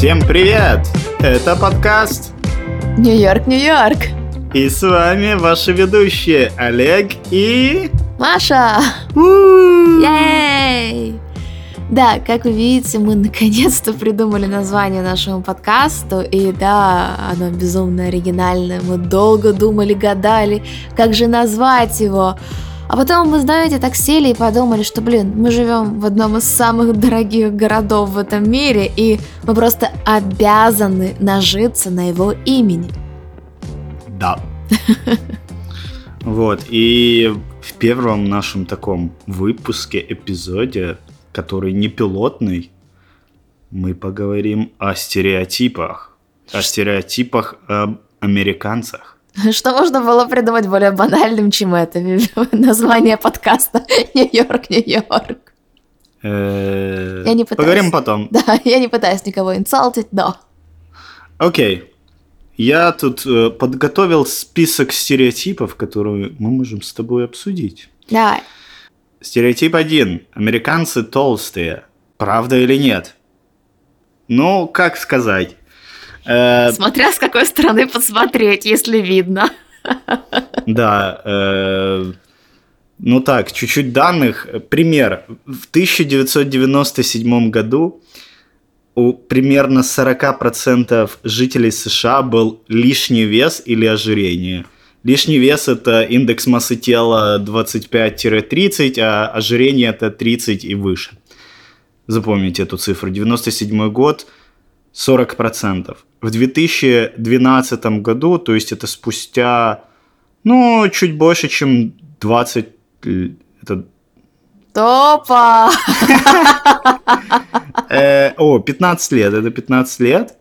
Всем привет! Это подкаст Нью-Йорк, Нью-Йорк. и с вами ваши ведущие Олег и... Маша! Ей! Да, как вы видите, мы наконец-то придумали название нашему подкасту, и да, оно безумно оригинальное. Мы долго думали, гадали, как же назвать его. А потом мы, знаете, так сели и подумали, что, блин, мы живем в одном из самых дорогих городов в этом мире, и мы просто обязаны нажиться на его имени. Да. Вот, и в первом нашем таком выпуске, эпизоде, который не пилотный, мы поговорим о стереотипах. О стереотипах об американцах. Что можно было придумать более банальным, чем это? Название подкаста Нью-Йорк, Нью-Йорк. Э, Я не пытаюсь. Поговорим потом. Да, я не пытаюсь никого инсалтить, но... Окей. Я тут э, подготовил список стереотипов, которые мы можем с тобой обсудить. Давай. Стереотип один. Американцы толстые. Правда или нет? Ну, как сказать? Э, Смотря с какой стороны посмотреть, если видно. да. э, ну так, чуть-чуть данных. Пример. В 1997 году у примерно 40% жителей США был лишний вес или ожирение. Лишний вес – это индекс массы тела 25-30, а ожирение – это 30 и выше. Запомните эту цифру. 97 год – 40%. В 2012 году, то есть это спустя, ну, чуть больше, чем 20, л- это Топа! Э, о, 15 лет, это 15 лет.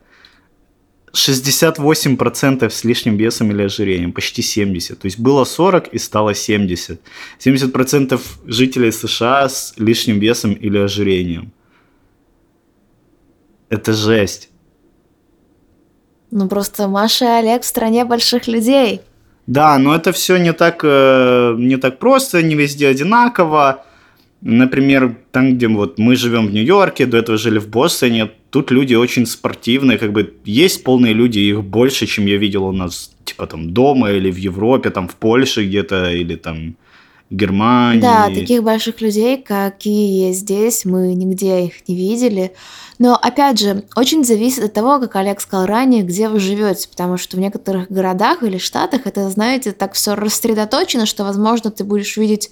68% с лишним весом или ожирением, почти 70. То есть было 40 и стало 70. 70% жителей США с лишним весом или ожирением. Это жесть. Ну просто Маша и Олег в стране больших людей. Да, но это все не так, э, не так просто, не везде одинаково. Например, там, где вот мы живем в Нью-Йорке, до этого жили в Бостоне, тут люди очень спортивные, как бы есть полные люди, их больше, чем я видел у нас, типа там дома или в Европе, там в Польше где-то, или там Германии. Да, таких больших людей, какие есть здесь, мы нигде их не видели. Но, опять же, очень зависит от того, как Олег сказал ранее, где вы живете, потому что в некоторых городах или штатах это, знаете, так все рассредоточено, что, возможно, ты будешь видеть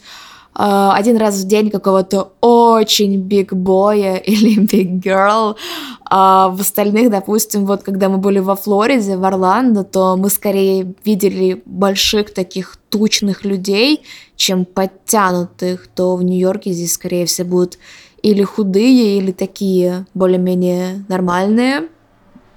один раз в день какого-то очень биг боя или биг girl, а в остальных, допустим, вот когда мы были во Флориде, в Орландо, то мы скорее видели больших таких тучных людей, чем подтянутых, то в Нью-Йорке здесь скорее все будут или худые, или такие более-менее нормальные.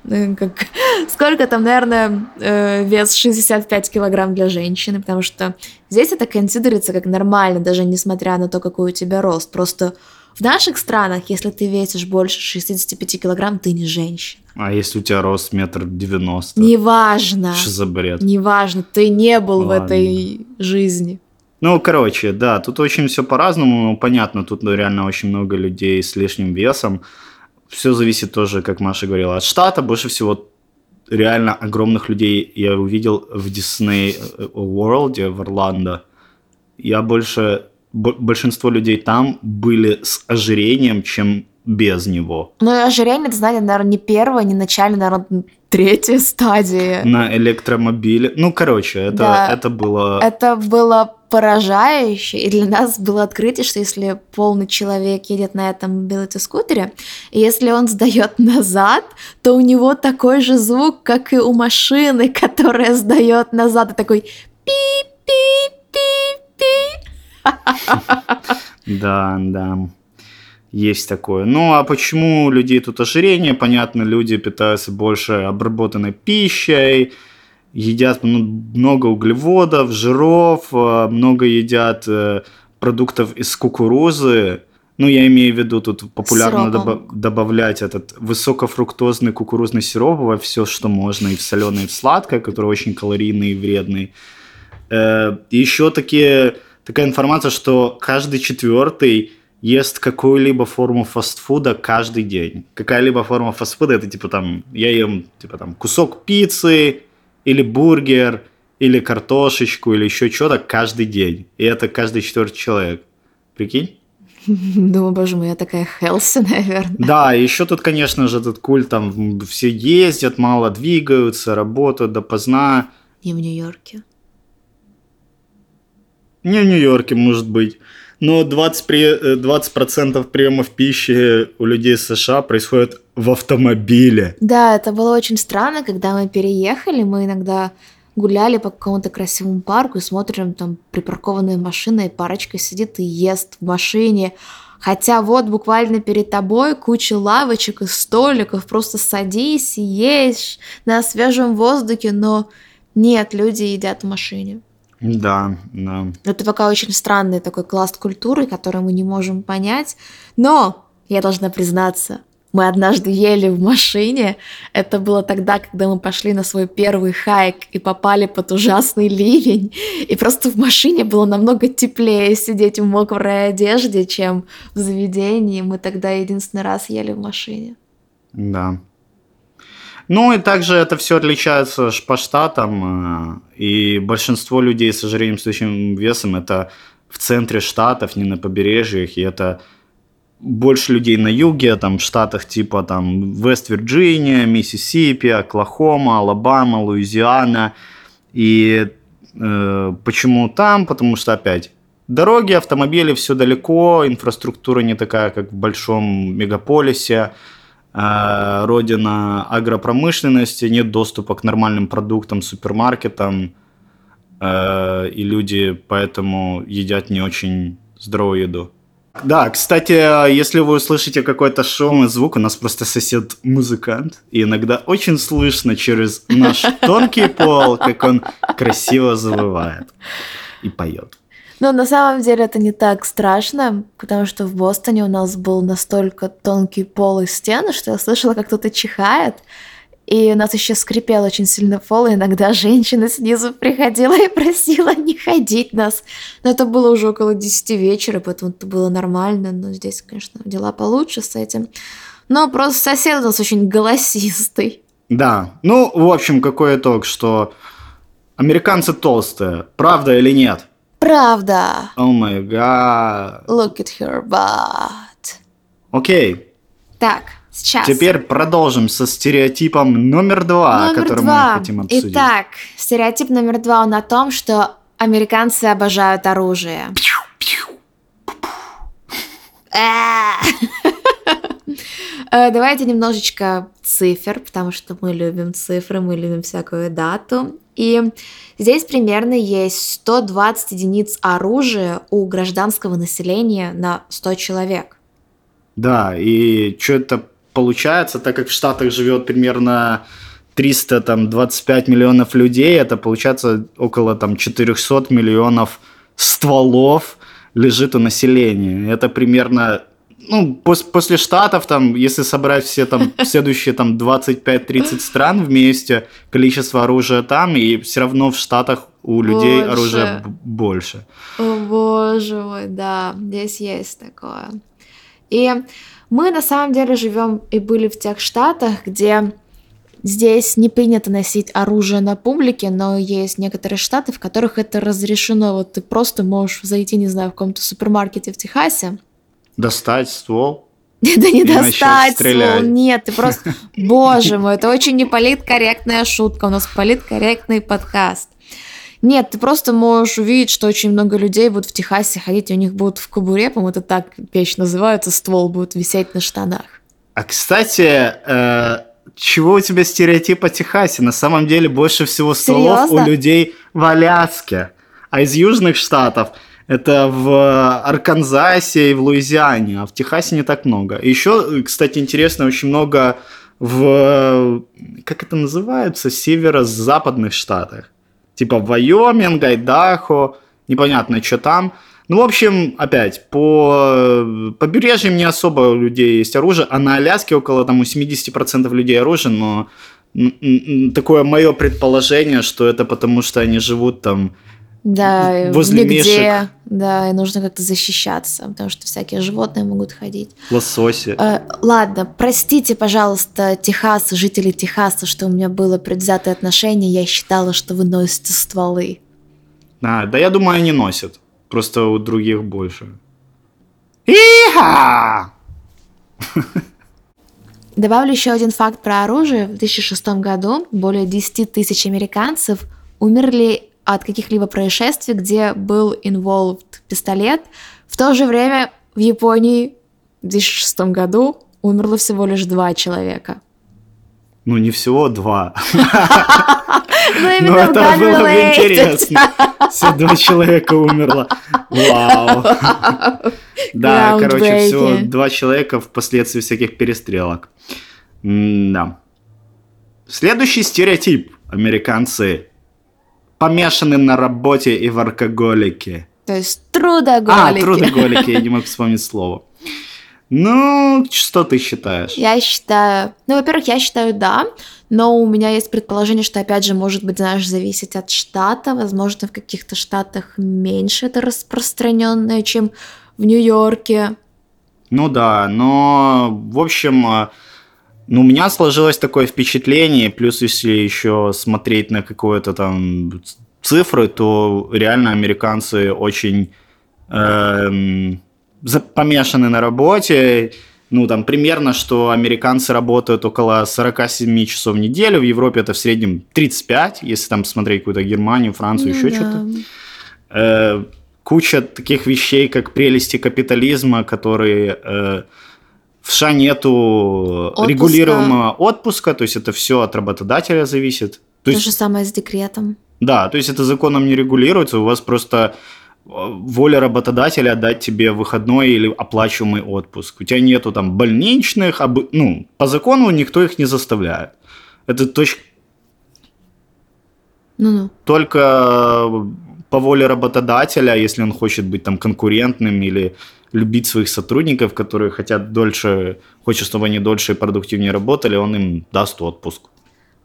Э, Как... Сколько там, наверное, э, вес 65 килограмм для женщины, потому что здесь это консидерится как нормально, даже несмотря на то, какой у тебя рост. Просто в наших странах, если ты весишь больше 65 килограмм, ты не женщина. А если у тебя рост метр девяносто? Неважно. Что за бред? Неважно, ты не был в Ладно. этой жизни. Ну, короче, да, тут очень все по-разному, ну, понятно, тут ну, реально очень много людей с лишним весом. Все зависит тоже, как Маша говорила, от штата. Больше всего реально огромных людей я увидел в Disney World в Орландо. Я больше... бо- большинство людей там были с ожирением, чем без него. Ну ожирение, это, знаете, наверное, не первая, не начальная, наверное, третья стадия. На электромобиле. Ну, короче, это, Да. это было... Это было поражающе, и для нас было открытие, что если полный человек едет на этом билете-скутере, и если он сдает назад, то у него такой же звук, как и у машины, которая сдает назад, и такой пи-пи-пи-пи. Да, да. Есть такое. Ну, а почему у людей тут ожирение? Понятно, люди питаются больше обработанной пищей, едят много углеводов, жиров, э, много едят э, продуктов из кукурузы. Ну, я имею в виду, тут популярно доба- добавлять этот высокофруктозный кукурузный сироп во все, что можно, и в соленое, и в сладкое, который очень калорийный и вредный. Э, еще такие, такая информация, что каждый четвертый ест какую-либо форму фастфуда каждый день. Какая-либо форма фастфуда это типа там я ем типа там кусок пиццы или бургер или картошечку или еще что-то каждый день. И это каждый четвертый человек. Прикинь? Думаю, боже мой, я такая хелси, наверное. Да, еще тут, конечно же, этот культ, там все ездят, мало двигаются, работают допоздна. Не в Нью-Йорке. Не в Нью-Йорке, может быть. Но 20%, при... 20 э, приемов пищи у людей из США происходит в автомобиле. Да, это было очень странно, когда мы переехали, мы иногда гуляли по какому-то красивому парку и смотрим, там припаркованная машина, и парочка сидит и ест в машине. Хотя вот буквально перед тобой куча лавочек и столиков, просто садись и ешь на свежем воздухе, но нет, люди едят в машине. Да, да. Это пока очень странный такой класс культуры, который мы не можем понять. Но я должна признаться, мы однажды ели в машине. Это было тогда, когда мы пошли на свой первый хайк и попали под ужасный ливень. И просто в машине было намного теплее сидеть в мокрой одежде, чем в заведении. Мы тогда единственный раз ели в машине. Да. Ну и также это все отличается по штатам, э, и большинство людей с ожирением с весом это в центре штатов, не на побережьях, и это больше людей на юге, там, в штатах типа там Вест-Вирджиния, Миссисипи, Оклахома, Алабама, Луизиана. И э, почему там? Потому что опять дороги, автомобили, все далеко, инфраструктура не такая, как в большом мегаполисе. Э, родина агропромышленности, нет доступа к нормальным продуктам, супермаркетам, э, и люди поэтому едят не очень здоровую еду. Да, кстати, если вы услышите какой-то шум и звук, у нас просто сосед музыкант, и иногда очень слышно через наш тонкий пол, как он красиво завывает и поет. Но на самом деле это не так страшно, потому что в Бостоне у нас был настолько тонкий пол и стены, что я слышала, как кто-то чихает, и у нас еще скрипел очень сильно пол, и иногда женщина снизу приходила и просила не ходить нас. Но это было уже около 10 вечера, поэтому это было нормально. Но здесь, конечно, дела получше с этим. Но просто сосед у нас очень голосистый. Да, ну, в общем, какой итог, что американцы толстые, правда или нет? Правда. О май гад. Look at her butt. Окей. Так, Сейчас. Теперь продолжим со стереотипом номер два, номер который два. мы хотим обсудить. Итак, стереотип номер два он о том, что американцы обожают оружие. Э, давайте немножечко цифр, потому что мы любим цифры, мы любим всякую дату. И здесь примерно есть 120 единиц оружия у гражданского населения на 100 человек. Да, и что это получается, так как в Штатах живет примерно 325 миллионов людей, это получается около там 400 миллионов стволов лежит у населения. Это примерно ну, пос после Штатов, там, если собрать все там следующие там 25-30 стран вместе, количество оружия там, и все равно в Штатах у людей больше. оружия больше. О боже мой, да, здесь есть такое. И мы на самом деле живем и были в тех штатах, где здесь не принято носить оружие на публике, но есть некоторые штаты, в которых это разрешено. Вот ты просто можешь зайти, не знаю, в каком-то супермаркете в Техасе. Достать ствол. Да не достать ствол, нет, ты просто... Боже мой, это очень неполиткорректная шутка, у нас политкорректный подкаст. Нет, ты просто можешь увидеть, что очень много людей будут в Техасе ходить, и у них будут в кобуре, по-моему, это так вещь называется, ствол будет висеть на штанах. А, кстати, э, чего у тебя стереотип о Техасе? На самом деле больше всего стволов Серьезно? у людей в Аляске, а из южных штатов это в Арканзасе и в Луизиане, а в Техасе не так много. Еще, кстати, интересно, очень много в, как это называется, северо-западных штатах типа Вайоминг, Айдахо, непонятно, что там. Ну, в общем, опять, по побережьям не особо у людей есть оружие, а на Аляске около там, у 70% людей оружие, но такое мое предположение, что это потому, что они живут там Да, возле нигде, мешек. да, и нужно как-то защищаться, потому что всякие животные могут ходить. Лососи. Э, ладно, простите, пожалуйста, Техас, жители Техаса, что у меня было предвзятое отношение, я считала, что вы носите стволы. А, да я думаю, они носят. Просто у других больше. Иха! Добавлю еще один факт про оружие. В 2006 году более 10 тысяч американцев умерли от каких-либо происшествий, где был involved пистолет. В то же время в Японии в 2006 году умерло всего лишь два человека. Ну, не всего два. Ну, в это было бы интересно. Все два человека умерло. Вау. Да, короче, всего два человека впоследствии всяких перестрелок. Да. Следующий стереотип. Американцы помешаны на работе и в алкоголике. То есть А, трудоголики. трудоголики, я не мог вспомнить слово. Ну, что ты считаешь? Я считаю, ну, во-первых, я считаю, да, но у меня есть предположение, что, опять же, может быть, знаешь, зависеть от штата. Возможно, в каких-то штатах меньше это распространенное, чем в Нью-Йорке. Ну да, но, в общем, э, ну, у меня сложилось такое впечатление, плюс если еще смотреть на какое-то там цифры, то реально американцы очень за- помешаны на работе. Ну, там примерно, что американцы работают около 47 часов в неделю, в Европе это в среднем 35, если там смотреть какую-то Германию, Францию, Ну еще да. что-то. Э, куча таких вещей, как прелести капитализма, которые э, в США нету Отпуска. регулируемого отпуска, то есть это все от работодателя зависит. То То есть, же самое с декретом. да, то есть это законом не регулируется, у вас просто э, воля работодателя дать тебе выходной или оплачиваемый отпуск. У тебя нету там больничных, об- ну, по закону никто их не заставляет. Это точ- Ну-ну. только по воле работодателя, если он хочет быть там конкурентным или любить своих сотрудников, которые хотят дольше, хочет, чтобы они дольше и продуктивнее работали, он им даст отпуск.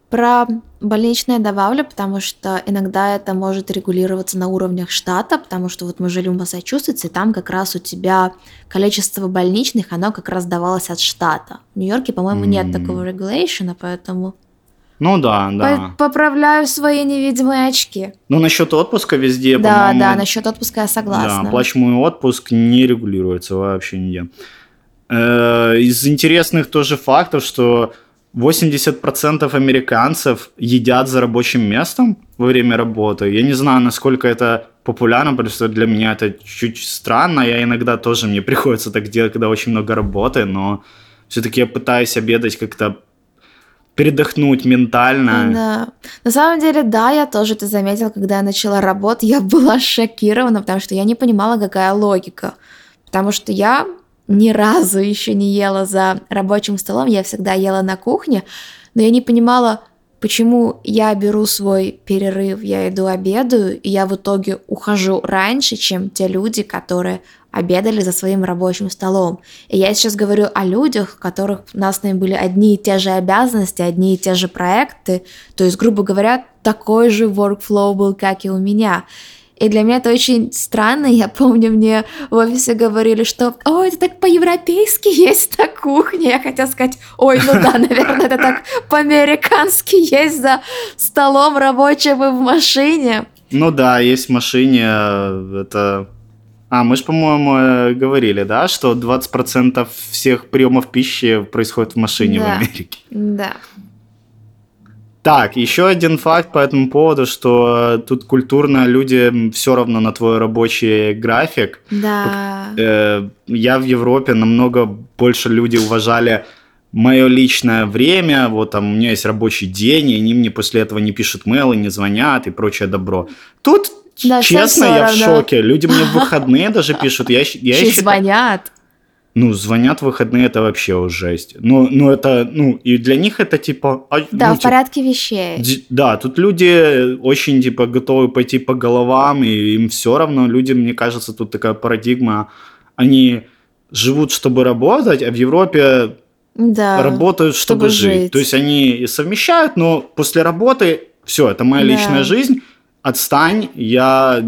Про больничное добавлю, потому что иногда это может регулироваться на уровнях штата, потому что вот мы жили в Массачусетсе, и там как раз у тебя количество больничных, оно как раз давалось от штата. В Нью-Йорке, по-моему, нет М. такого регулейшена, поэтому Ну да, да. по- поправляю свои невидимые очки. Ну насчет отпуска везде, да, по-моему, да, насчет отпуска я согласна. Да, оплачиваемый отпуск не регулируется вообще нигде. Э, Из интересных тоже фактов, что 80% американцев едят за рабочим местом во время работы. Я не знаю, насколько это популярно, потому что для меня это чуть странно. Я иногда тоже, мне приходится так делать, когда очень много работы, но все-таки я пытаюсь обедать как-то передохнуть ментально. Да. На самом деле, да, я тоже это заметила, когда я начала работать, я была шокирована, потому что я не понимала, какая логика. Потому что я ни разу еще не ела за рабочим столом, я всегда ела на кухне, но я не понимала, почему я беру свой перерыв, я иду обедаю, и я в итоге ухожу раньше, чем те люди, которые обедали за своим рабочим столом. И я сейчас говорю о людях, у которых у нас с ними были одни и те же обязанности, одни и те же проекты, то есть, грубо говоря, такой же workflow был, как и у меня. И для меня это очень странно. Я помню, мне в офисе говорили, что «Ой, это так по-европейски есть на кухне». Я хотела сказать «Ой, ну да, наверное, это так по-американски есть за столом рабочим и в машине». Ну да, есть в машине э, это... А, мы же, по-моему, э, говорили, да, что 20% всех приемов пищи происходит в машине в Да. Америке. Да. Так, еще один факт по этому поводу, что тут культурно людям все равно на твой рабочий график. Да. Э, Я в Европе намного больше люди уважали мое личное время, вот там у меня есть рабочий день, и они мне после этого не пишут мейлы, не звонят и прочее добро. Тут, Да, честно, я в шоке. Люди мне в выходные даже пишут. Я, я Еще звонят. Ну, звонят в выходные, это вообще жесть. Ну, ну, это, ну, и для них это типа... а, Да, ну, в типа, порядке вещей. Д- Да, тут люди очень типа готовы пойти по головам, и им все равно. Люди, мне кажется, тут такая парадигма. Они живут, чтобы работать, а в Европе Да. работают, чтобы, чтобы жить. жить. То есть они совмещают, но после работы все, это моя Да. личная жизнь, отстань, я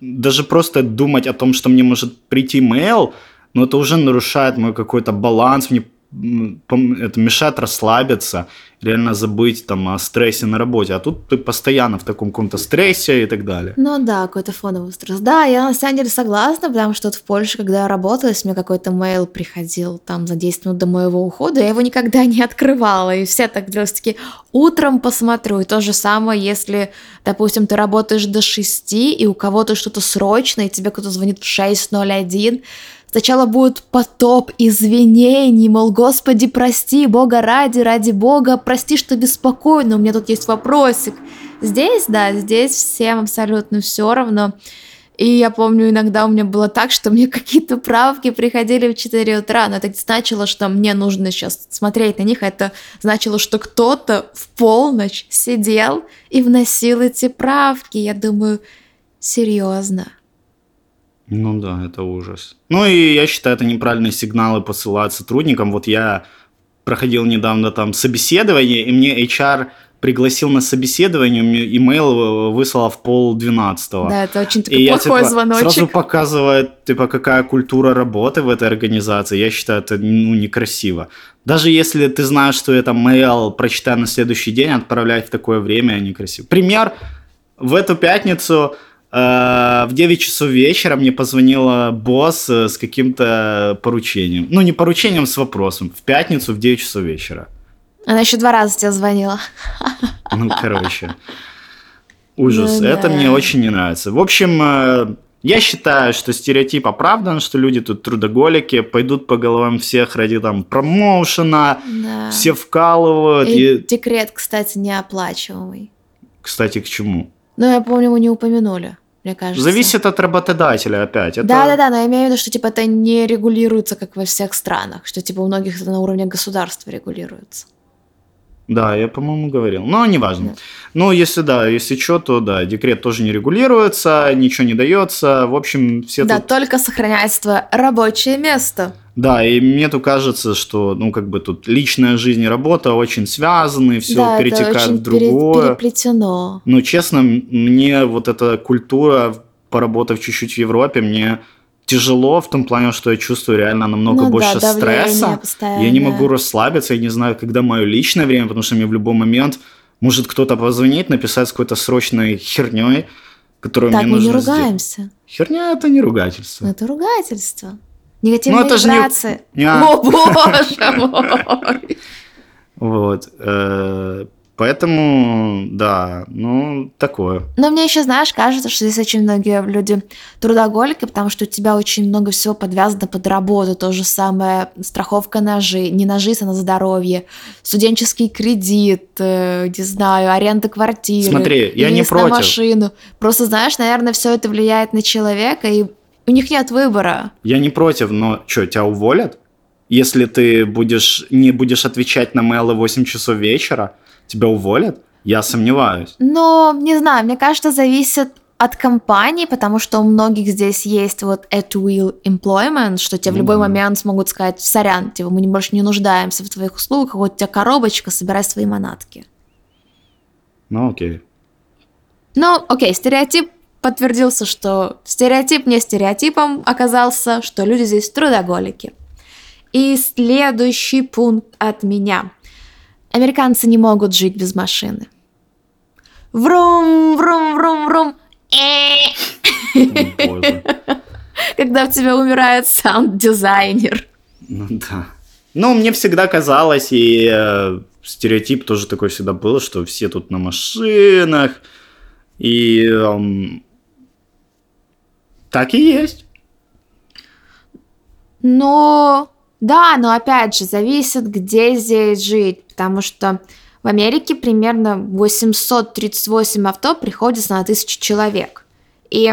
даже просто думать о том, что мне может прийти mail, но это уже нарушает мой какой-то баланс, мне это мешает расслабиться, реально забыть там о стрессе на работе. А тут ты постоянно в таком каком-то стрессе и так далее. Ну да, какой-то фоновый стресс. Да, я на самом деле согласна, потому что вот в Польше, когда я работала, если мне какой-то мейл приходил там за 10 минут до моего ухода, я его никогда не открывала. И все так делали, такие, утром посмотрю. И то же самое, если, допустим, ты работаешь до 6, и у кого-то что-то срочное, и тебе кто-то звонит в 6.01, Сначала будет потоп извинений, мол, Господи, прости, Бога ради, ради Бога, прости, что беспокойно, у меня тут есть вопросик. Здесь, да, здесь всем абсолютно все равно. И я помню, иногда у меня было так, что мне какие-то правки приходили в 4 утра, но это значило, что мне нужно сейчас смотреть на них, а это значило, что кто-то в полночь сидел и вносил эти правки. Я думаю, серьезно. Ну да, это ужас. Ну и я считаю, это неправильные сигналы посылать сотрудникам. Вот я проходил недавно там собеседование, и мне HR пригласил на собеседование, мне имейл выслал в пол двенадцатого. Да, это очень такой и плохой я, типа, звоночек. Сразу показывает, типа, какая культура работы в этой организации. Я считаю, это ну, некрасиво. Даже если ты знаешь, что это мейл, прочитай на следующий день, отправлять в такое время некрасиво. Пример. В эту пятницу Э, в 9 часов вечера мне позвонила босс э, с каким-то поручением. Ну, не поручением, с вопросом. В пятницу в 9 часов вечера. Она еще два раза тебе звонила. Ну, короче. Ужас. Ну, Это да. мне очень не нравится. В общем, э, я считаю, что стереотип оправдан, что люди тут трудоголики, пойдут по головам всех ради там промоушена, да. все вкалывают. И, и декрет, кстати, неоплачиваемый. Кстати, к чему? Ну, я помню, мы не упомянули мне кажется. Зависит от работодателя опять. Это... Да, да, да, но я имею в виду, что типа это не регулируется, как во всех странах, что типа у многих это на уровне государства регулируется. Да, я, по-моему, говорил. Но неважно. Да. Ну, если да, если что, то да, декрет тоже не регулируется, ничего не дается. В общем, все Да, тут... только сохраняется рабочее место. Да, и мне тут кажется, что, ну, как бы тут личная жизнь и работа очень связаны, все да, перетекает это очень в другое. переплетено. Но, честно, мне вот эта культура, поработав чуть-чуть в Европе, мне тяжело в том плане, что я чувствую реально намного ну, больше да, стресса. Я не могу расслабиться, я не знаю, когда мое личное время, потому что мне в любой момент может кто-то позвонить, написать с какой-то срочной херней, которую так, мне нужно Так, мы не ругаемся. Сделать. Херня – это не ругательство. Это ругательство. Негативные ну, это вибрации. Не... О, боже мой! Вот. Э, поэтому, да, ну, такое. Но мне еще, знаешь, кажется, что здесь очень многие люди трудоголики, потому что у тебя очень много всего подвязано под работу. То же самое страховка жизнь, не жизнь, а на здоровье, студенческий кредит, э, не знаю, аренда квартиры. Смотри, я не против. на машину. Просто, знаешь, наверное, все это влияет на человека, и у них нет выбора. Я не против, но что, тебя уволят? Если ты будешь, не будешь отвечать на мейлы 8 часов вечера, тебя уволят? Я сомневаюсь. Но, не знаю, мне кажется, зависит от компании, потому что у многих здесь есть вот at will employment, что тебе mm-hmm. в любой момент смогут сказать, сорян, типа, мы больше не нуждаемся в твоих услугах, вот у тебя коробочка, собирай свои манатки. Ну, окей. Ну, окей, стереотип подтвердился, что стереотип не стереотипом оказался, что люди здесь трудоголики. И следующий пункт от меня. Американцы не могут жить без машины. Врум, врум, врум, врум. Когда у тебя умирает саунд-дизайнер. Ну да. Ну, мне всегда казалось, и э, стереотип тоже такой всегда был, что все тут на машинах, и эм, так и есть. Но да, но опять же, зависит, где здесь жить, потому что в Америке примерно 838 авто приходится на тысячу человек. И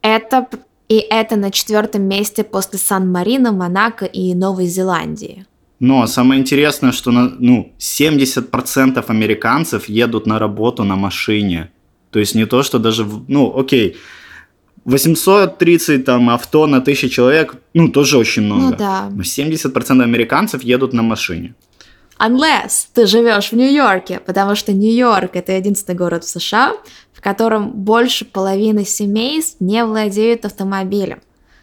это, и это на четвертом месте после Сан-Марино, Монако и Новой Зеландии. Но самое интересное, что на, ну, 70% американцев едут на работу на машине. То есть не то, что даже, ну, окей, 830 там авто на 1000 человек, ну, тоже очень много. Ну да. Но 70% американцев едут на машине. Unless ты живешь в Нью-Йорке, потому что Нью-Йорк это единственный город в США, в котором больше половины семейств не владеют автомобилем.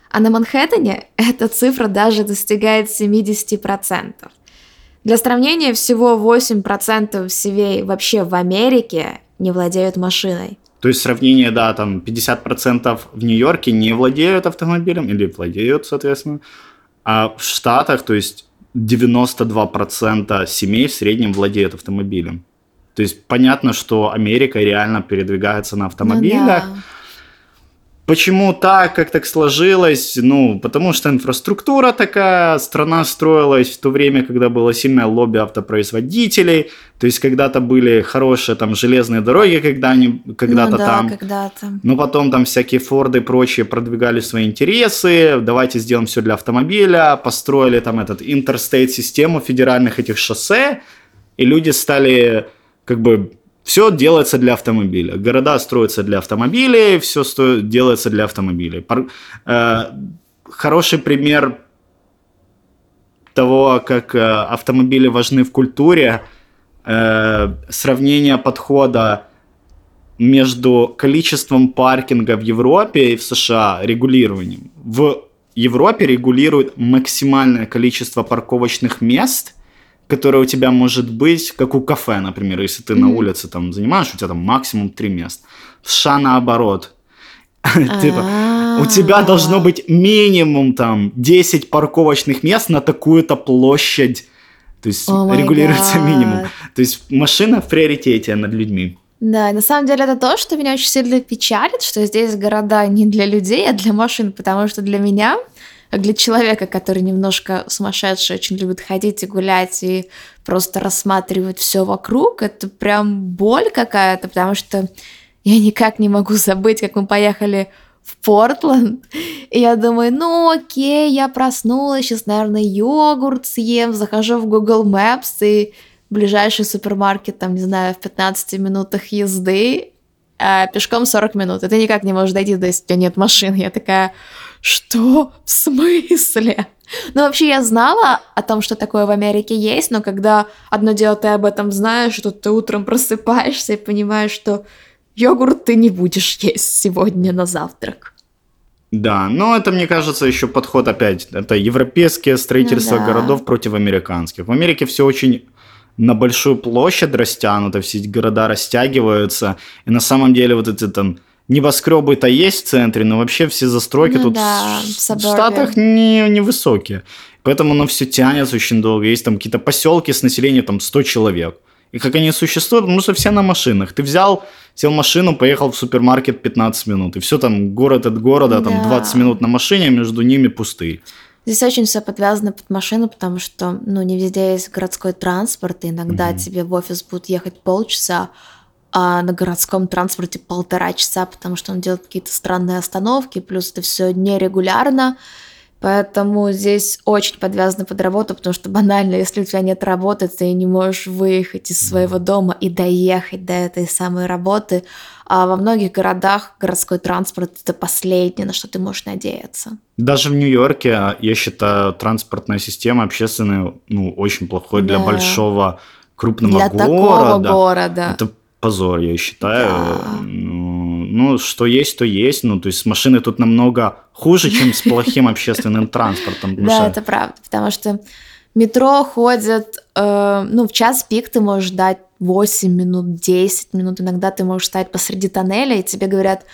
А на Манхэттене эта цифра даже достигает 70%. Для сравнения, всего 8% семей вообще в Америке не владеют машиной. То есть сравнение, да, там 50% в Нью-Йорке не владеют автомобилем или владеют, соответственно, а в Штатах, то есть 92% семей в среднем владеют автомобилем. То есть понятно, что Америка реально передвигается на автомобилях. Ну, да. Почему так, как так сложилось? Ну, потому что инфраструктура такая, страна строилась в то время, когда было сильное лобби автопроизводителей, то есть когда-то были хорошие там железные дороги, когда они, когда-то ну, да, там. когда-то. Но потом там всякие Форды и прочие продвигали свои интересы, давайте сделаем все для автомобиля, построили там этот интерстейт-систему федеральных этих шоссе, и люди стали как бы все делается для автомобиля. Города строятся для автомобилей, все сто... делается для автомобилей. Пар... Э, хороший пример того, как э, автомобили важны в культуре, э, сравнение подхода между количеством паркинга в Европе и в США регулированием. В Европе регулируют максимальное количество парковочных мест – которая у тебя может быть, как у кафе, например, если ты mm-hmm. на улице там занимаешь, у тебя там максимум три места. В США наоборот. Типа, у тебя должно быть минимум там 10 парковочных мест на такую-то площадь. То есть регулируется минимум. То есть машина в приоритете над людьми. Да, на самом деле это то, что меня очень сильно печалит, что здесь города не для людей, а для машин, потому что для меня для человека, который немножко сумасшедший, очень любит ходить и гулять и просто рассматривать все вокруг, это прям боль какая-то, потому что я никак не могу забыть, как мы поехали в Портленд. И я думаю, ну окей, я проснулась, сейчас, наверное, йогурт съем, захожу в Google Maps и ближайший супермаркет, там, не знаю, в 15 минутах езды, а пешком 40 минут. И ты никак не можешь дойти, если у тебя нет машин. Я такая, что? В смысле? Ну, вообще, я знала о том, что такое в Америке есть, но когда одно дело ты об этом знаешь, что ты утром просыпаешься и понимаешь, что йогурт ты не будешь есть сегодня на завтрак. Да, но это, мне кажется, еще подход опять. Это европейские строительства ну, да. городов против американских. В Америке все очень на большую площадь растянуто, все эти города растягиваются, и на самом деле вот эти там небоскребы-то есть в центре, но вообще все застройки ну, тут да, в, в Штатах не, невысокие. Поэтому оно все тянется очень долго. Есть там какие-то поселки с населением там 100 человек. И как они существуют, потому что все на машинах. Ты взял, сел машину, поехал в супермаркет 15 минут. И все там город от города, да. там 20 минут на машине, а между ними пустые. Здесь очень все подвязано под машину, потому что, ну, не везде есть городской транспорт, и иногда mm тебе в офис будут ехать полчаса, а на городском транспорте полтора часа, потому что он делает какие-то странные остановки, плюс это все нерегулярно, поэтому здесь очень подвязано под работу, потому что банально, если у тебя нет работы, ты не можешь выехать из своего дома и доехать до этой самой работы, а во многих городах городской транспорт это последнее, на что ты можешь надеяться. Даже в Нью-Йорке, я считаю, транспортная система общественная, ну, очень плохой да. для большого крупного для города. Такого города. Это позор, я считаю. Да. Ну, ну, что есть, то есть. Ну, то есть с машиной тут намного хуже, чем с плохим общественным транспортом. Да, это правда, потому что метро ходят, э, ну, в час пик ты можешь ждать 8 минут, 10 минут, иногда ты можешь стоять посреди тоннеля, и тебе говорят,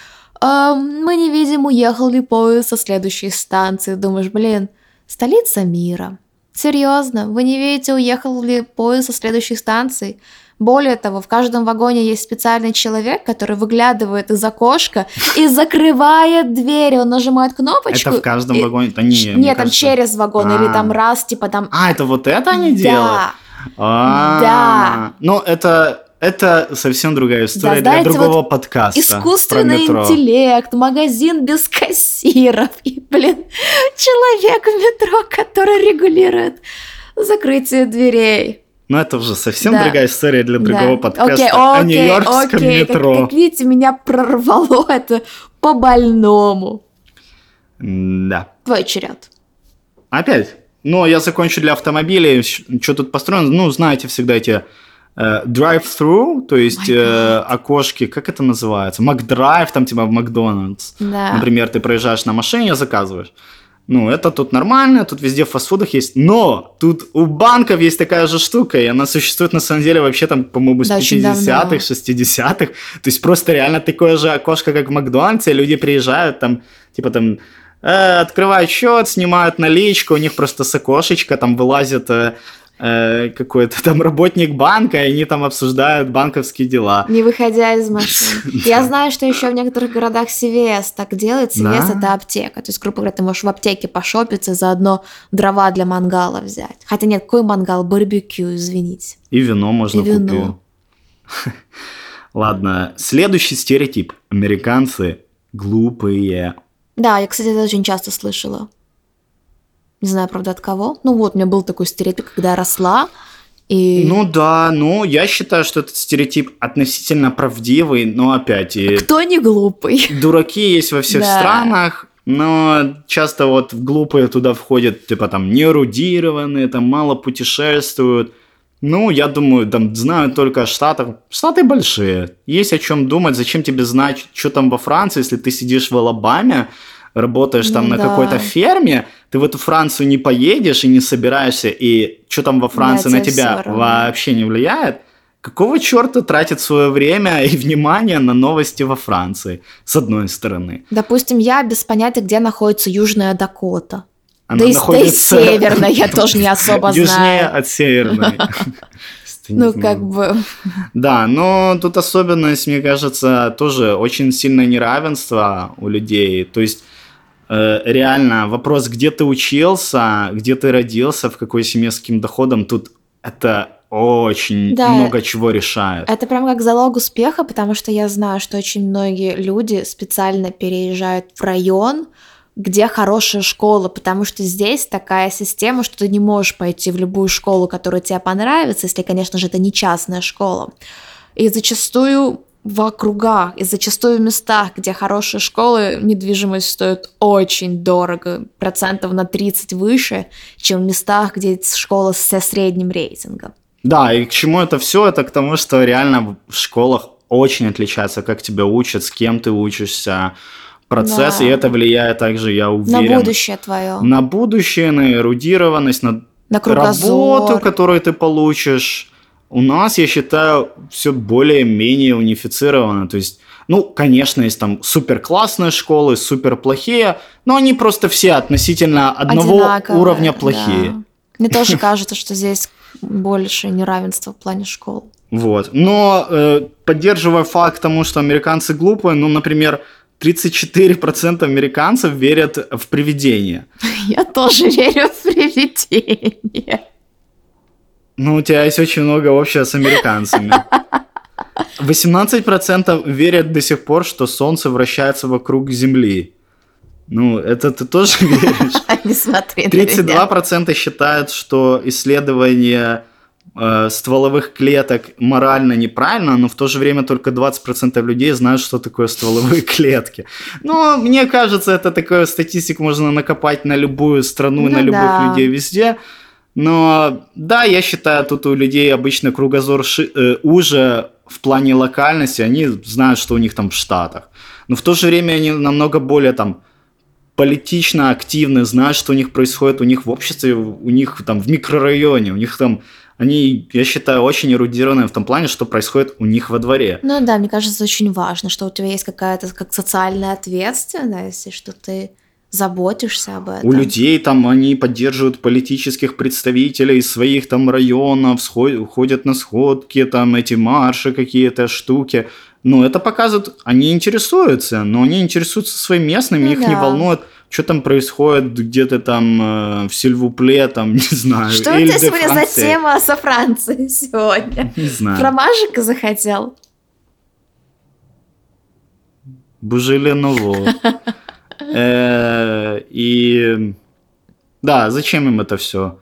э, мы не видим, уехал ли поезд со следующей станции. Думаешь, блин, столица мира. Серьезно, вы не видите, уехал ли поезд со следующей станции? Более того, в каждом вагоне есть специальный человек, который выглядывает из окошка и закрывает дверь. Он нажимает кнопочку. Это в каждом и... вагоне? Это не, Нет, там через вагон а. или там раз, типа там... А, это вот это они делают? Да. Да. Ну, это это совсем другая история да, для другого вот подкаста. Искусственный интеллект, магазин без кассиров и, блин, человек в метро, который регулирует закрытие дверей. Ну, это уже совсем да. другая история для другого да. подкаста окей, о окей, нью-йоркском окей. метро. Как, как видите, меня прорвало это по-больному. Да. Твой черед. Опять? Ну, я закончу для автомобилей. Что тут построено? Ну, знаете, всегда эти drive-thru, то есть э, окошки, как это называется? Макдрайв, там типа в Макдональдс. Да. Например, ты проезжаешь на машине, заказываешь. Ну, это тут нормально, тут везде в фастфудах есть. Но тут у банков есть такая же штука, и она существует на самом деле вообще там, по-моему, с Да, очень 50-х, давно. 60-х. То есть просто реально такое же окошко, как в Макдональдсе, люди приезжают там, типа там, э, открывают счет, снимают наличку, у них просто с окошечка там вылазит э, э, какой-то там работник банка, и они там обсуждают банковские дела. Не выходя из машины. Я знаю, что еще в некоторых городах CVS так делает. CVS это аптека. То есть, грубо говоря, ты можешь в аптеке пошопиться заодно дрова для мангала взять. Хотя нет, какой мангал? Барбекю, извините. И вино можно купить. Ладно, следующий стереотип. Американцы глупые. Да, я, кстати, это очень часто слышала. Не знаю, правда, от кого. Ну вот, у меня был такой стереотип, когда я росла, и... Ну да, ну я считаю, что этот стереотип относительно правдивый, но опять и Кто не глупый? дураки есть во всех Да. странах, но часто вот глупые туда входят, типа там неэрудированные, там мало путешествуют. Ну, я думаю, там знают только о Штатах. Штаты большие. Есть о чем думать. Зачем тебе знать, что там во Франции, если ты сидишь в Алабаме, работаешь там Ну на да. какой-то ферме, ты в эту Францию не поедешь и не собираешься, и что там во Франции Да, на тебя вообще не влияет. Какого черта тратит свое время и внимание на новости во Франции, с одной стороны? Допустим, я без понятия, где находится Южная Дакота. Она да, и, находится да и северная я тоже не особо южнее знаю. от северной. Ну, как бы... Да, но тут особенность, мне кажется, тоже очень сильное неравенство у людей. То есть реально вопрос, где ты учился, где ты родился, в какой семье с каким доходом, тут это очень Да. много чего решает. Это прям как залог успеха, потому что я знаю, что очень многие люди специально переезжают в район, где хорошая школа, потому что здесь такая система, что ты не можешь пойти в любую школу, которая тебе понравится, если, конечно же, это не частная школа. И зачастую в округах, и зачастую в местах, где хорошие школы, недвижимость стоит очень дорого, процентов на 30 выше, чем в местах, где школа со средним рейтингом. Да, и к чему это все? Это к тому, что реально в школах очень отличается, как тебя учат, с кем ты учишься, процесс, Да. и это влияет также, я На уверен, будущее твое. на будущее, на эрудированность, на на кругозор. работу, которую ты получишь. У нас, я считаю, все более-менее унифицировано. То есть, ну, конечно, есть там супер классные школы, супер плохие, но они просто все относительно одного Одинаковые, уровня да. плохие. Мне тоже кажется, что здесь больше неравенства в плане школ. Вот. Но э, поддерживая факт тому, что американцы глупые, ну, например, 34% американцев верят в привидения. Я тоже верю в привидения. Ну, у тебя есть очень много общего с американцами. 18% верят до сих пор, что Солнце вращается вокруг Земли. Ну, это ты тоже веришь? Не смотри на меня. 32% считают, что исследование э, стволовых клеток морально неправильно, но в то же время только 20% людей знают, что такое стволовые клетки. Но мне кажется, это такую статистику можно накопать на любую страну, Ну на любых да. людей везде. Но да, я считаю, тут у людей обычно кругозор ши- э, уже в плане локальности, они знают, что у них там в Штатах. Но в то же время они намного более там политично активны, знают, что у них происходит у них в обществе, у них там в микрорайоне, у них там, они, я считаю, очень эрудированные в том плане, что происходит у них во дворе. Ну да, мне кажется, очень важно, что у тебя есть какая-то как социальная ответственность, и что ты заботишься об этом. У людей там они поддерживают политических представителей своих там районов, ходят на сходки, там эти марши какие-то штуки. Ну, это показывает, они интересуются, но они интересуются своими местными, Ну их не да. волнует, что там происходит где-то там э, в Сильвупле, там, не знаю. Что у тебя сегодня за Франце. тема со Францией сегодня? Не знаю. Про Мажика захотел? Бужили ново. Э, И да, зачем им это все?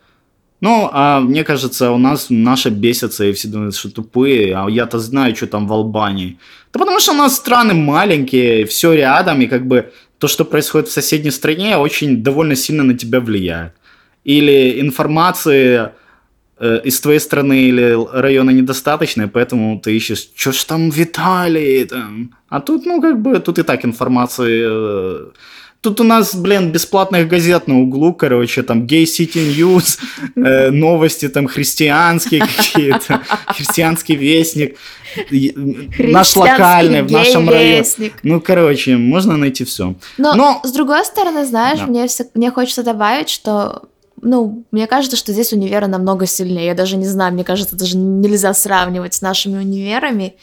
Ну, а мне кажется, у нас наши бесятся и все думают, что тупые, а я-то знаю, что там в Албании. Да потому что у нас страны маленькие, все рядом, и как бы то, что происходит в соседней стране, очень довольно сильно на тебя влияет. Или информации из твоей страны или района недостаточно, поэтому ты ищешь, что ж там Виталий, там. А тут, ну, как бы, тут и так информации э, Тут у нас, блин, бесплатных газет на углу, короче, там Gay City News, э, новости там христианские какие-то, христианский вестник, наш локальный в нашем районе. Ну, короче, можно найти все. Но, Но с другой стороны, знаешь, да. мне, мне хочется добавить, что ну, мне кажется, что здесь универы намного сильнее. Я даже не знаю, мне кажется, даже нельзя сравнивать с нашими универами.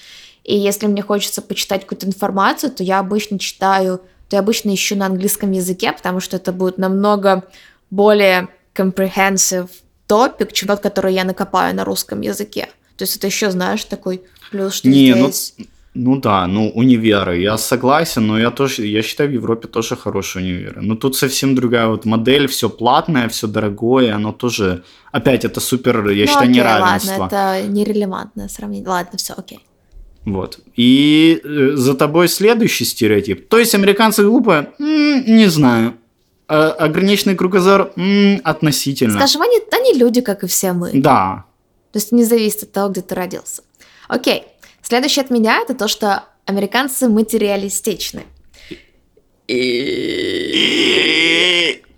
И если мне хочется почитать какую-то информацию, то я обычно читаю то я обычно ищу на английском языке, потому что это будет намного более comprehensive топик, чем тот, который я накопаю на русском языке. То есть это еще, знаешь, такой плюс, что Не, здесь... Ну... Ну да, ну универы, я согласен, но я тоже, я считаю, в Европе тоже хорошие универы. Но тут совсем другая вот модель, все платное, все дорогое, оно тоже, опять это супер, я ну, считаю, окей, неравенство. ладно, это нерелевантное сравнение. Ладно, все, окей. Вот. И э, за тобой следующий стереотип. То есть американцы глупые? М-м, не знаю. А ограниченный кругозор? М-м, относительно. Скажем, они, они люди, как и все мы. Да. То есть не зависит от того, где ты родился. Окей. Следующее от меня это то, что американцы материалистичны. И,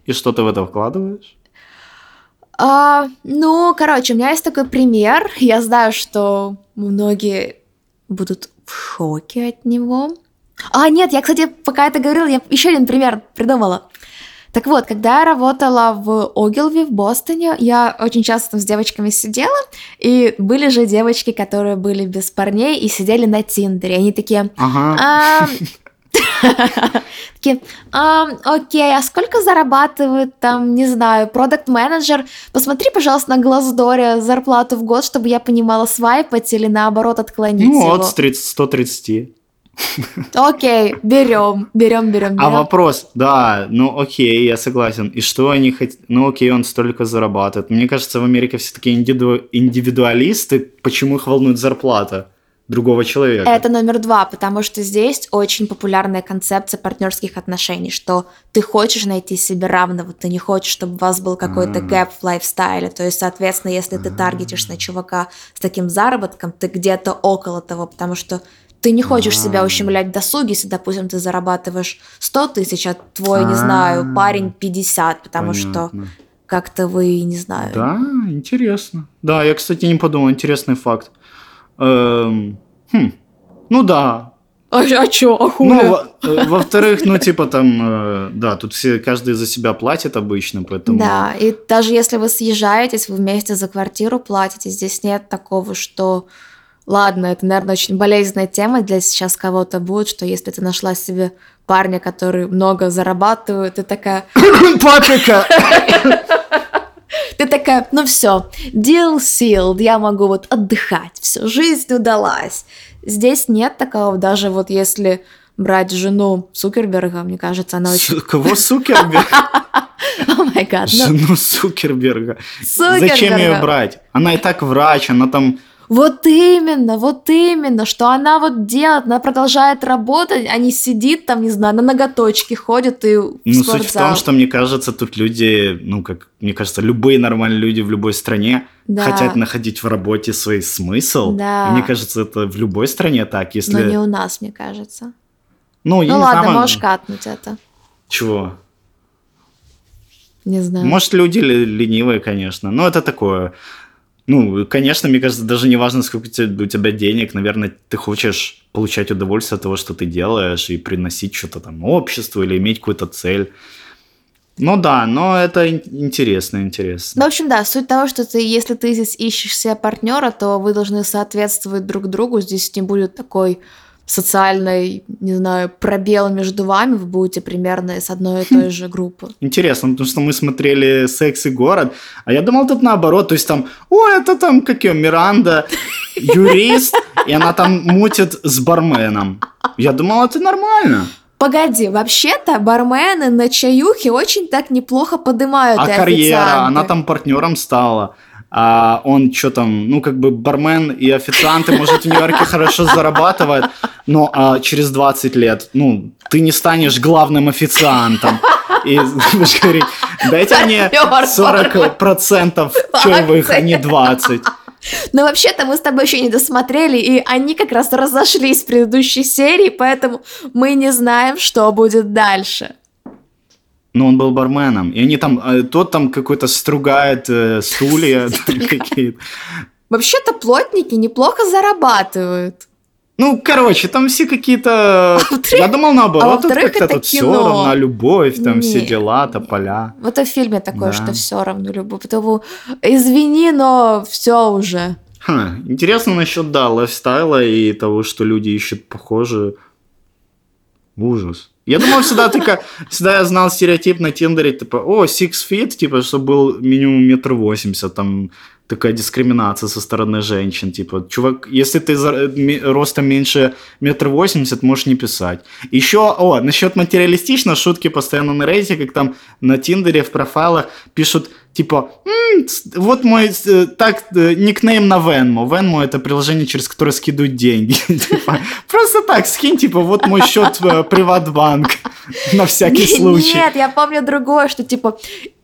и что ты в это вкладываешь? А, ну, короче, у меня есть такой пример. Я знаю, что многие будут в шоке от него. А, нет, я, кстати, пока это говорила, я еще один пример придумала. Так вот, когда я работала в Огилви в Бостоне, я очень часто там с девочками сидела, и были же девочки, которые были без парней и сидели на Тиндере. Они такие, ага. Такие, окей, а сколько зарабатывает там, не знаю, продукт менеджер Посмотри, пожалуйста, на Глаздоре зарплату в год, чтобы я понимала, свайпать или наоборот отклонить Ну, от 130. Окей, берем, берем, берем. А вопрос, да, ну окей, я согласен. И что они хотят? Ну окей, он столько зарабатывает. Мне кажется, в Америке все таки индивидуалисты. Почему их волнует зарплата? другого человека. Это номер два, потому что здесь очень популярная концепция партнерских отношений, что ты хочешь найти себе равного, ты не хочешь, чтобы у вас был какой-то гэп в лайфстайле. То есть, соответственно, если ты таргетишь на чувака с таким заработком, ты где-то около того, потому что ты не хочешь себя ущемлять в досуге, если, допустим, ты зарабатываешь 100 тысяч, а твой, не знаю, парень 50, потому что как-то вы, не знаю. Да, интересно. Да, я, кстати, не подумал, интересный факт. Эм, хм, ну да. А, а чё, а хули? Ну, во- во-вторых, ну, типа там, э, да, тут все, каждый за себя платит обычно, поэтому... Да, и даже если вы съезжаетесь, вы вместе за квартиру платите, здесь нет такого, что... Ладно, это, наверное, очень болезненная тема для сейчас кого-то будет, что если ты нашла себе парня, который много зарабатывает, ты такая... Папика! Ты такая, ну все, deal sealed, я могу вот отдыхать, все, жизнь удалась. Здесь нет такого, даже вот если брать жену Сукерберга, мне кажется, она очень... Кого Сукерберг? О май гад. Жену Сукерберга. Зачем ее брать? Она и так врач, она там вот именно, вот именно, что она вот делает, она продолжает работать, а не сидит там, не знаю, на ноготочке ходит и в Ну, спортзал. суть в том, что, мне кажется, тут люди, ну, как, мне кажется, любые нормальные люди в любой стране да. хотят находить в работе свой смысл. Да. И мне кажется, это в любой стране так, если... Но не у нас, мне кажется. Ну, я ну не ладно, знаю, можешь катнуть это. Чего? Не знаю. Может, люди ленивые, конечно. Но это такое. Ну, конечно, мне кажется, даже не важно, сколько у тебя денег, наверное, ты хочешь получать удовольствие от того, что ты делаешь, и приносить что-то там обществу или иметь какую-то цель. Ну да, но это интересно, интересно. Ну, в общем, да, суть того, что ты, если ты здесь ищешь себе партнера, то вы должны соответствовать друг другу. Здесь не будет такой социальный, не знаю, пробел между вами, вы будете примерно из одной и той же группы. Интересно, потому что мы смотрели «Секс и город», а я думал тут наоборот, то есть там, о, это там, как ее, Миранда, юрист, и она там мутит с барменом. Я думал, это нормально. Погоди, вообще-то бармены на чаюхе очень так неплохо подымают. А карьера, она там партнером стала а он что там, ну, как бы бармен и официанты, может, в Нью-Йорке хорошо зарабатывает, но а, через 20 лет, ну, ты не станешь главным официантом. И будешь говорить, Дайте мне 40% чаевых, а не 20. Но вообще-то мы с тобой еще не досмотрели, и они как раз разошлись в предыдущей серии, поэтому мы не знаем, что будет дальше. Ну, он был барменом. И они там, э, тот там какой-то стругает э, стулья какие-то. Вообще-то плотники неплохо зарабатывают. Ну, короче, там все какие-то... А Я думал наоборот, а тут как-то тут все равно любовь, там Нет. все дела, тополя. В этом фильме такое, да. что все равно любовь. Потому, извини, но все уже. Ха, интересно насчет, да, лайфстайла и того, что люди ищут похожие. Ужас. Я думал, всегда только, всегда я знал стереотип на Тиндере, типа, о, six feet, типа, чтобы был минимум метр восемьдесят, там, такая дискриминация со стороны женщин. Типа, чувак, если ты ростом меньше метр восемьдесят, можешь не писать. Еще, о, насчет материалистично, шутки постоянно на рейсе, как там на Тиндере в профайлах пишут, типа, М, вот мой, э, так, э, никнейм на Venmo. Venmo это приложение, через которое скидывают деньги. Типа, просто так, скинь, типа, вот мой счет Приватбанк на всякий случай. Нет, я помню другое, что, типа,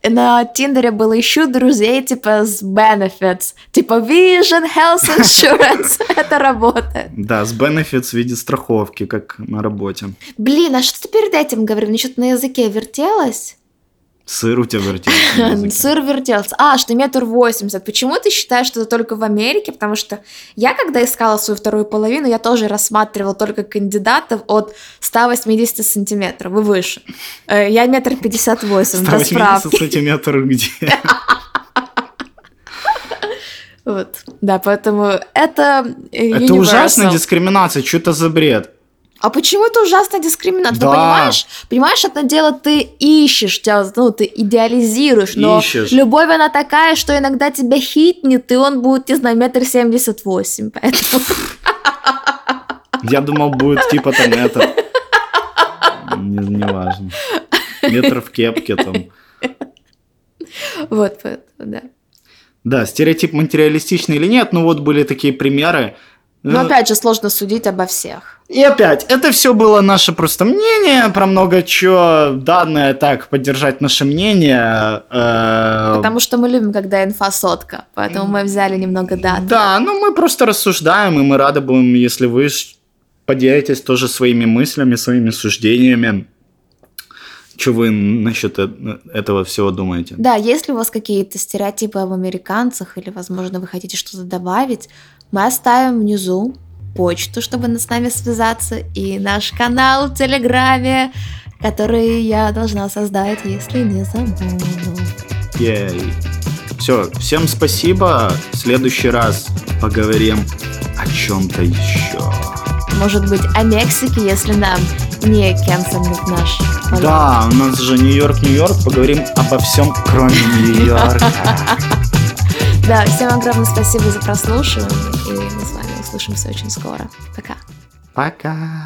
на Тиндере было ищу друзей, типа, с benefits. Типа, Vision Health Insurance. Это работает. Да, с benefits в виде страховки, как на работе. Блин, а что ты перед этим говорил? Мне что-то на языке вертелось? Сыр у тебя вертелся. Сыр вертелся. А, что метр восемьдесят. Почему ты считаешь, что это только в Америке? Потому что я, когда искала свою вторую половину, я тоже рассматривала только кандидатов от 180 сантиметров и выше. Э, я метр пятьдесят восемь, 180 сантиметров где? Вот, да, поэтому это Это ужасная дискриминация, что это за бред? А почему это ужасная дискриминация? Да. Ты понимаешь? Понимаешь, одно дело, ты ищешь, тебя, ну, ты идеализируешь, но ищешь. любовь, она такая, что иногда тебя хитнет, и он будет, не знаю, метр семьдесят восемь, поэтому... Я думал, будет типа там это... Не, не важно. Метр в кепке там. Вот, поэтому, да. Да, стереотип материалистичный или нет, ну вот были такие примеры, но ну, опять же, сложно судить обо всех. И опять, это все было наше просто мнение про много чего, данное так, поддержать наше мнение. Э... Потому что мы любим, когда инфа сотка, поэтому мы взяли немного дат. Да, ну мы просто рассуждаем, и мы рады будем, если вы поделитесь тоже своими мыслями, своими суждениями. Что вы насчет э, этого всего думаете? Да, если у вас какие-то стереотипы об американцах, или, возможно, вы хотите что-то добавить, мы оставим внизу почту, чтобы с нами связаться, и наш канал в Телеграме, который я должна создать, если не забуду. Ей. Все, всем спасибо. В следующий раз поговорим о чем-то еще. Может быть, о Мексике, если нам не кенселят наш полет. Да, у нас же Нью-Йорк, Нью-Йорк. Поговорим обо всем, кроме Нью-Йорка. Да, всем огромное спасибо за прослушивание, и мы с вами услышимся очень скоро. Пока. Пока.